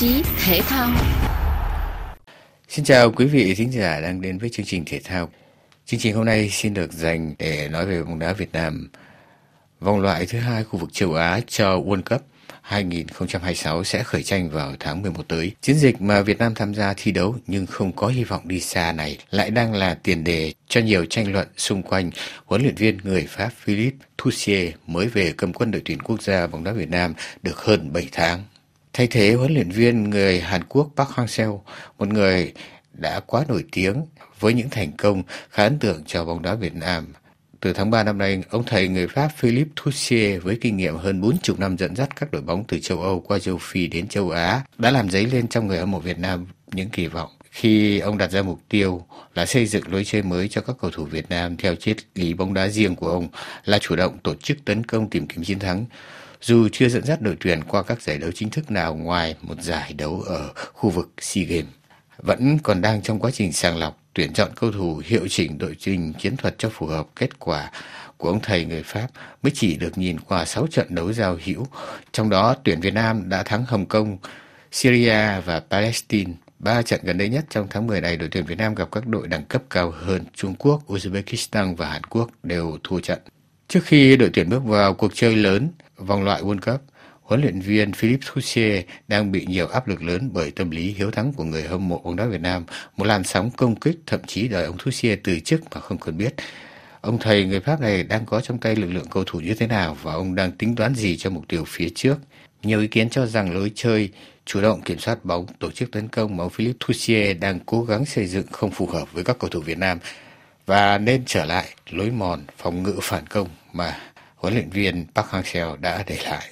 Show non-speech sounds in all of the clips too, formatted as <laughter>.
chí thể thao. Xin chào quý vị thính giả đang đến với chương trình thể thao. Chương trình hôm nay xin được dành để nói về bóng đá Việt Nam. Vòng loại thứ hai khu vực châu Á cho World Cup 2026 sẽ khởi tranh vào tháng 11 tới. Chiến dịch mà Việt Nam tham gia thi đấu nhưng không có hy vọng đi xa này lại đang là tiền đề cho nhiều tranh luận xung quanh huấn luyện viên người Pháp Philippe Thussier mới về cầm quân đội tuyển quốc gia bóng đá Việt Nam được hơn 7 tháng. Thay thế huấn luyện viên người Hàn Quốc Park Hang-seo, một người đã quá nổi tiếng với những thành công khá ấn tượng cho bóng đá Việt Nam. Từ tháng 3 năm nay, ông thầy người Pháp Philippe Thussier với kinh nghiệm hơn 40 năm dẫn dắt các đội bóng từ châu Âu qua châu Phi đến châu Á đã làm dấy lên trong người hâm mộ Việt Nam những kỳ vọng khi ông đặt ra mục tiêu là xây dựng lối chơi mới cho các cầu thủ Việt Nam theo triết lý bóng đá riêng của ông là chủ động tổ chức tấn công tìm kiếm chiến thắng. Dù chưa dẫn dắt đội tuyển qua các giải đấu chính thức nào ngoài một giải đấu ở khu vực SEA Games, vẫn còn đang trong quá trình sàng lọc tuyển chọn cầu thủ hiệu chỉnh đội trình chiến thuật cho phù hợp kết quả của ông thầy người Pháp mới chỉ được nhìn qua 6 trận đấu giao hữu, trong đó tuyển Việt Nam đã thắng Hồng Kông, Syria và Palestine. Ba trận gần đây nhất trong tháng 10 này, đội tuyển Việt Nam gặp các đội đẳng cấp cao hơn Trung Quốc, Uzbekistan và Hàn Quốc đều thua trận. Trước khi đội tuyển bước vào cuộc chơi lớn vòng loại World Cup, huấn luyện viên Philippe Toussier đang bị nhiều áp lực lớn bởi tâm lý hiếu thắng của người hâm mộ bóng đá Việt Nam, một làn sóng công kích thậm chí đòi ông Toussier từ chức mà không cần biết. Ông thầy người Pháp này đang có trong tay lực lượng cầu thủ như thế nào và ông đang tính toán gì cho mục tiêu phía trước. Nhiều ý kiến cho rằng lối chơi chủ động kiểm soát bóng, tổ chức tấn công mà ông Philippe Toussier đang cố gắng xây dựng không phù hợp với các cầu thủ Việt Nam và nên trở lại lối mòn phòng ngự phản công mà huấn luyện viên Park Hang-seo đã để lại.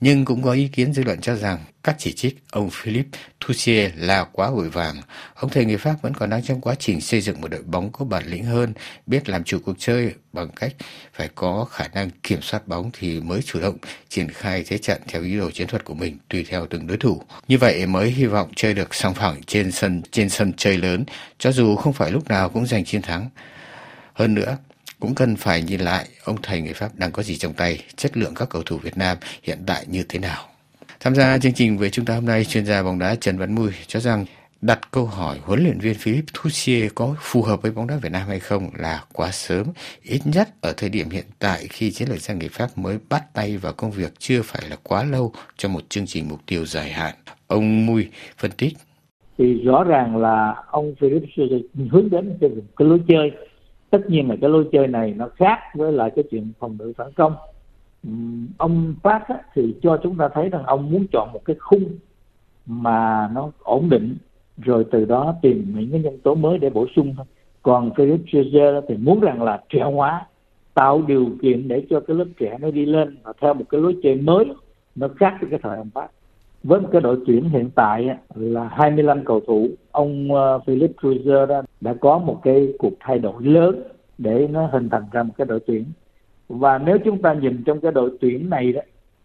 Nhưng cũng có ý kiến dư luận cho rằng các chỉ trích ông Philippe Thussier là quá vội vàng. Ông thầy người Pháp vẫn còn đang trong quá trình xây dựng một đội bóng có bản lĩnh hơn, biết làm chủ cuộc chơi bằng cách phải có khả năng kiểm soát bóng thì mới chủ động triển khai thế trận theo ý đồ chiến thuật của mình tùy theo từng đối thủ. Như vậy mới hy vọng chơi được song phẳng trên sân trên sân chơi lớn, cho dù không phải lúc nào cũng giành chiến thắng. Hơn nữa, cũng cần phải nhìn lại ông thầy người Pháp đang có gì trong tay, chất lượng các cầu thủ Việt Nam hiện tại như thế nào. Tham gia chương trình với chúng ta hôm nay, chuyên gia bóng đá Trần Văn Mui cho rằng đặt câu hỏi huấn luyện viên Philippe Thussier có phù hợp với bóng đá Việt Nam hay không là quá sớm, ít nhất ở thời điểm hiện tại khi chiến lược gia người Pháp mới bắt tay vào công việc chưa phải là quá lâu cho một chương trình mục tiêu dài hạn. Ông Mui phân tích. Thì rõ ràng là ông Philippe Thussier hướng đến cái lối chơi tất nhiên là cái lối chơi này nó khác với lại cái chuyện phòng ngự phản công. Ông Park á, thì cho chúng ta thấy rằng ông muốn chọn một cái khung mà nó ổn định rồi từ đó tìm những cái nhân tố mới để bổ sung thôi. Còn cái Fraser thì muốn rằng là trẻ hóa tạo điều kiện để cho cái lớp trẻ nó đi lên và theo một cái lối chơi mới nó khác với cái thời ông Park với một cái đội tuyển hiện tại là 25 cầu thủ ông ờ, Philip Cruiser đã, đã có một cái cuộc thay đổi lớn để nó hình thành ra một cái đội tuyển. Và nếu chúng ta nhìn trong cái đội tuyển này đó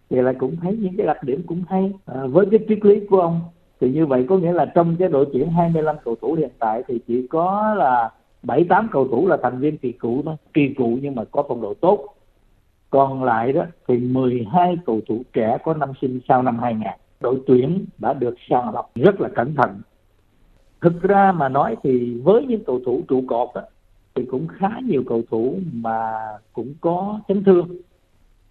thì lại cũng thấy những cái đặc điểm cũng hay. À, với cái triết lý của ông thì như vậy có nghĩa là trong cái đội tuyển 25 cầu thủ hiện tại thì chỉ có là bảy tám cầu thủ là thành viên kỳ cựu thôi kỳ cựu nhưng mà có phong độ tốt. Còn lại đó thì 12 cầu thủ trẻ có năm sinh sau năm 2000 đội tuyển đã được sàng lọc rất là cẩn thận. Thực ra mà nói thì với những cầu thủ trụ cột đó, thì cũng khá nhiều cầu thủ mà cũng có chấn thương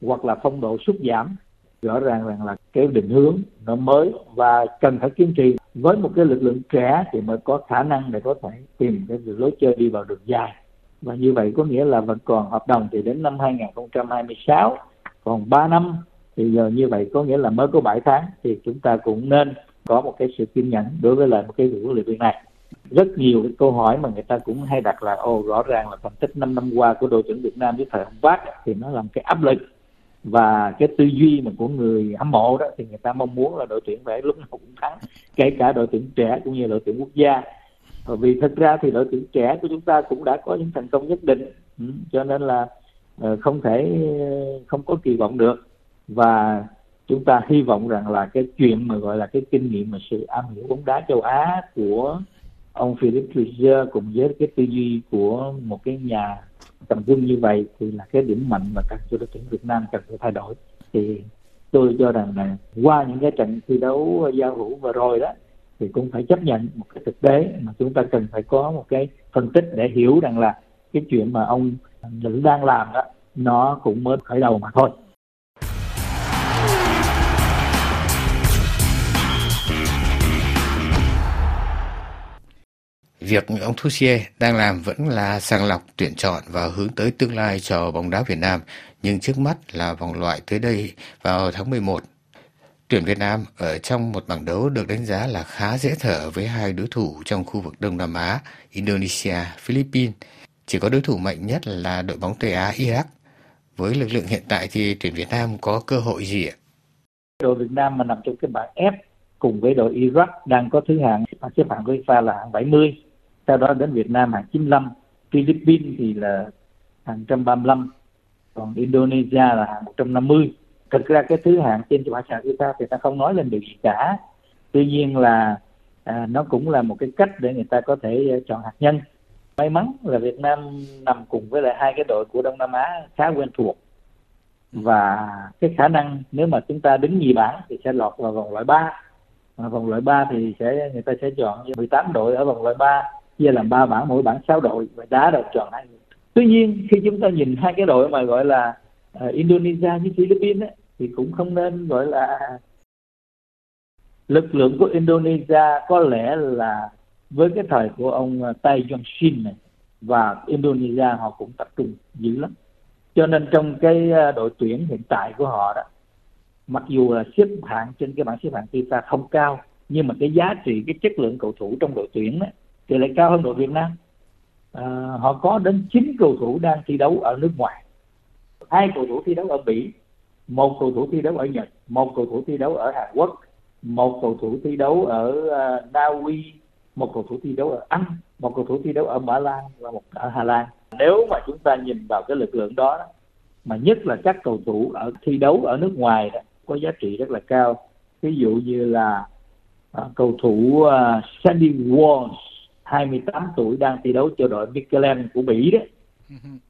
hoặc là phong độ sút giảm. Rõ ràng rằng là cái định hướng nó mới và cần phải kiên trì. Với một cái lực lượng trẻ thì mới có khả năng để có thể tìm cái lối chơi đi vào đường dài. Và như vậy có nghĩa là vẫn còn hợp đồng thì đến năm 2026 còn 3 năm thì giờ như vậy có nghĩa là mới có 7 tháng thì chúng ta cũng nên có một cái sự kiên nhẫn đối với lại một cái huấn luyện viên này. Rất nhiều cái câu hỏi mà người ta cũng hay đặt là, ồ, rõ ràng là thành tích 5 năm qua của đội tuyển Việt Nam với thời ông Park thì nó làm cái áp lực. Và cái tư duy mà của người hâm mộ đó thì người ta mong muốn là đội tuyển phải lúc nào cũng thắng, kể cả đội tuyển trẻ cũng như đội tuyển quốc gia. Bởi vì thật ra thì đội tuyển trẻ của chúng ta cũng đã có những thành công nhất định. Ừ, cho nên là ờ, không thể, không có kỳ vọng được và chúng ta hy vọng rằng là cái chuyện mà gọi là cái kinh nghiệm mà sự am hiểu bóng đá châu Á của ông Philip Treasure cùng với cái tư duy của một cái nhà cầm quân như vậy thì là cái điểm mạnh mà cần cho đội tuyển Việt Nam cần phải thay đổi thì tôi cho rằng là qua những cái trận thi đấu giao hữu vừa rồi đó, thì cũng phải chấp nhận một cái thực tế mà chúng ta cần phải có một cái phân tích để hiểu rằng là cái chuyện mà ông Nữ đang làm đó, nó cũng mới khởi đầu mà thôi. Việc ông Thussier đang làm vẫn là sàng lọc tuyển chọn và hướng tới tương lai cho bóng đá Việt Nam, nhưng trước mắt là vòng loại tới đây vào tháng 11 Tuyển Việt Nam ở trong một bảng đấu được đánh giá là khá dễ thở với hai đối thủ trong khu vực Đông Nam Á, Indonesia, Philippines. Chỉ có đối thủ mạnh nhất là đội bóng Tây Á Iraq. Với lực lượng hiện tại thì tuyển Việt Nam có cơ hội gì ạ? Đội Việt Nam mà nằm trong cái bảng F cùng với đội Iraq đang có thứ hạng xếp hạng của FIFA là hạng 70. Sau đó đến Việt Nam hàng 95, Philippines thì là hàng 135, còn Indonesia là hàng 150 thực ra cái thứ hạng trên bảng sản của ta thì ta không nói lên được gì cả. Tuy nhiên là à, nó cũng là một cái cách để người ta có thể ờ, chọn hạt nhân. May mắn là Việt Nam nằm cùng với lại hai cái đội của Đông Nam Á khá quen thuộc. Và cái khả năng nếu mà chúng ta đứng nhì bảng thì sẽ lọt vào vòng loại 3 và vòng loại 3 thì sẽ người ta sẽ chọn 18 đội ở vòng loại 3 chia làm ba bảng mỗi bảng 6 đội và đá đầu tròn hai người. Tuy nhiên khi chúng ta nhìn hai cái đội mà gọi là uh, Indonesia với Philippines ấy, thì cũng không nên gọi là lực lượng của Indonesia có lẽ là với cái thời của ông ờ, Tay Tai Shin này và Indonesia họ cũng tập trung dữ lắm cho nên trong cái ờ, đội tuyển hiện tại của họ đó mặc dù là xếp hạng trên cái bảng xếp hạng FIFA không cao nhưng mà cái giá trị cái chất lượng cầu thủ trong đội tuyển đó thì lại cao hơn đội Việt Nam. À, họ có đến 9 cầu thủ đang thi đấu ở nước ngoài. Hai cầu thủ thi đấu ở Mỹ một cầu thủ thi đấu ở Nhật một cầu thủ thi đấu ở Hàn Quốc một cầu thủ thi đấu ở uh, Na Uy một cầu thủ thi đấu ở Anh một cầu thủ thi đấu ở Mã Lan và một ở Hà Lan. Nếu mà chúng ta nhìn vào cái lực lượng đó mà nhất là các cầu thủ ở thi đấu ở nước ngoài đó, có giá trị rất là cao. Ví dụ như là uh, cầu thủ uh, Sandy Walsh 28 tuổi đang thi đấu cho đội Michelin của Bỉ đó.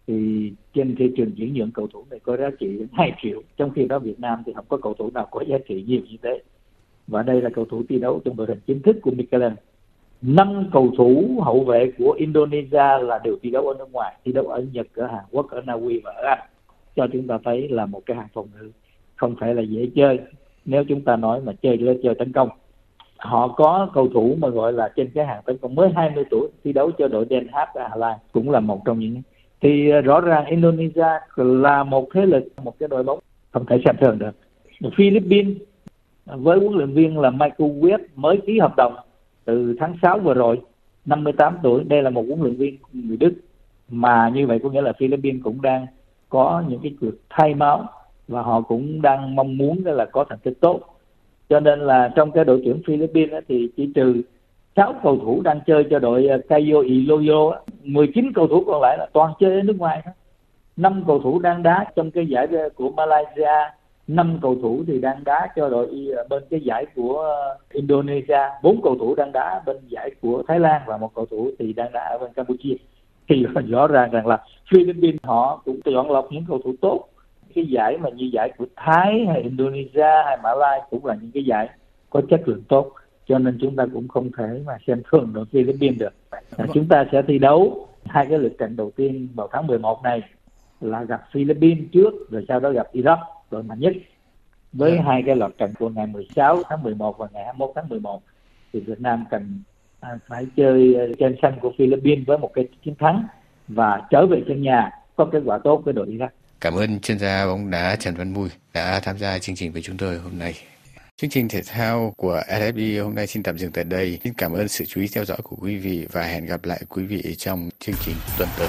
Thì trên thị trường chuyển nhượng cầu thủ này có giá trị đến 2 triệu. Trong khi đó Việt Nam thì không có cầu thủ nào có giá trị nhiều như thế. Và đây là cầu thủ thi đấu trong đội hình chính thức của Michelin. Năm cầu thủ hậu vệ của Indonesia là đều thi đấu ở nước ngoài thi đấu ở Nhật ở Hàn Quốc ở Na Uy và ở Anh. Cho chúng ta thấy là một cái hàng phòng ngự không phải là dễ chơi. Nếu chúng ta nói mà chơi lên chơi tấn công họ có cầu thủ mà gọi là trên cái hàng tấn công mới 20 tuổi, thi đấu cho đội Den Haag ở Hà Lan cũng là một trong những. Thì ờ, rõ ràng Indonesia là một thế lực, một cái đội bóng không thể xem thường được. Philippines với huấn luyện viên là Michael Webb mới ký hợp đồng từ tháng 6 vừa rồi 58 tuổi. Đây là một huấn luyện viên người Đức, mà như vậy có nghĩa là Philippines cũng đang có những cái cuộc thay máu và họ cũng đang mong muốn là có thành tích tốt cho nên là trong cái đội tuyển Philippines thì chỉ trừ 6 cầu thủ đang chơi cho đội ờ, Cayo Iloilo 19 cầu thủ còn lại là toàn chơi ở nước ngoài đó. năm cầu thủ đang đá trong cái giải ờ, của Malaysia, năm cầu thủ thì đang đá cho đội ờ, bên cái giải của Indonesia, bốn cầu thủ đang đá bên giải của Thái Lan và một cầu thủ thì đang đá ở bên Campuchia thì <laughs> rõ ràng rằng là Philippines họ cũng chọn lọc những cầu thủ tốt cái giải mà như giải của Thái hay Indonesia hay Mã Lai cũng là những cái giải có chất lượng tốt cho nên chúng ta cũng không thể mà xem thường đội Philippines được vâng. chúng ta sẽ thi đấu hai cái lượt trận đầu tiên vào tháng 11 này là gặp Philippines trước rồi sau đó gặp Iraq đội mạnh nhất với yeah. Vâng. hai cái loạt trận của ngày 16 tháng 11 và ngày 21 tháng 11 thì Việt Nam cần à, phải chơi à, trên sân của Philippines với một cái chiến thắng và trở về sân nhà có kết quả tốt với đội Iraq. Cảm ơn chuyên gia bóng đá Trần Văn Mùi đã tham gia chương trình với chúng tôi hôm nay. Chương trình thể thao của SFB hôm nay xin tạm dừng tại đây. Xin cảm ơn sự chú ý theo dõi của quý vị và hẹn gặp lại quý vị trong chương trình tuần tới.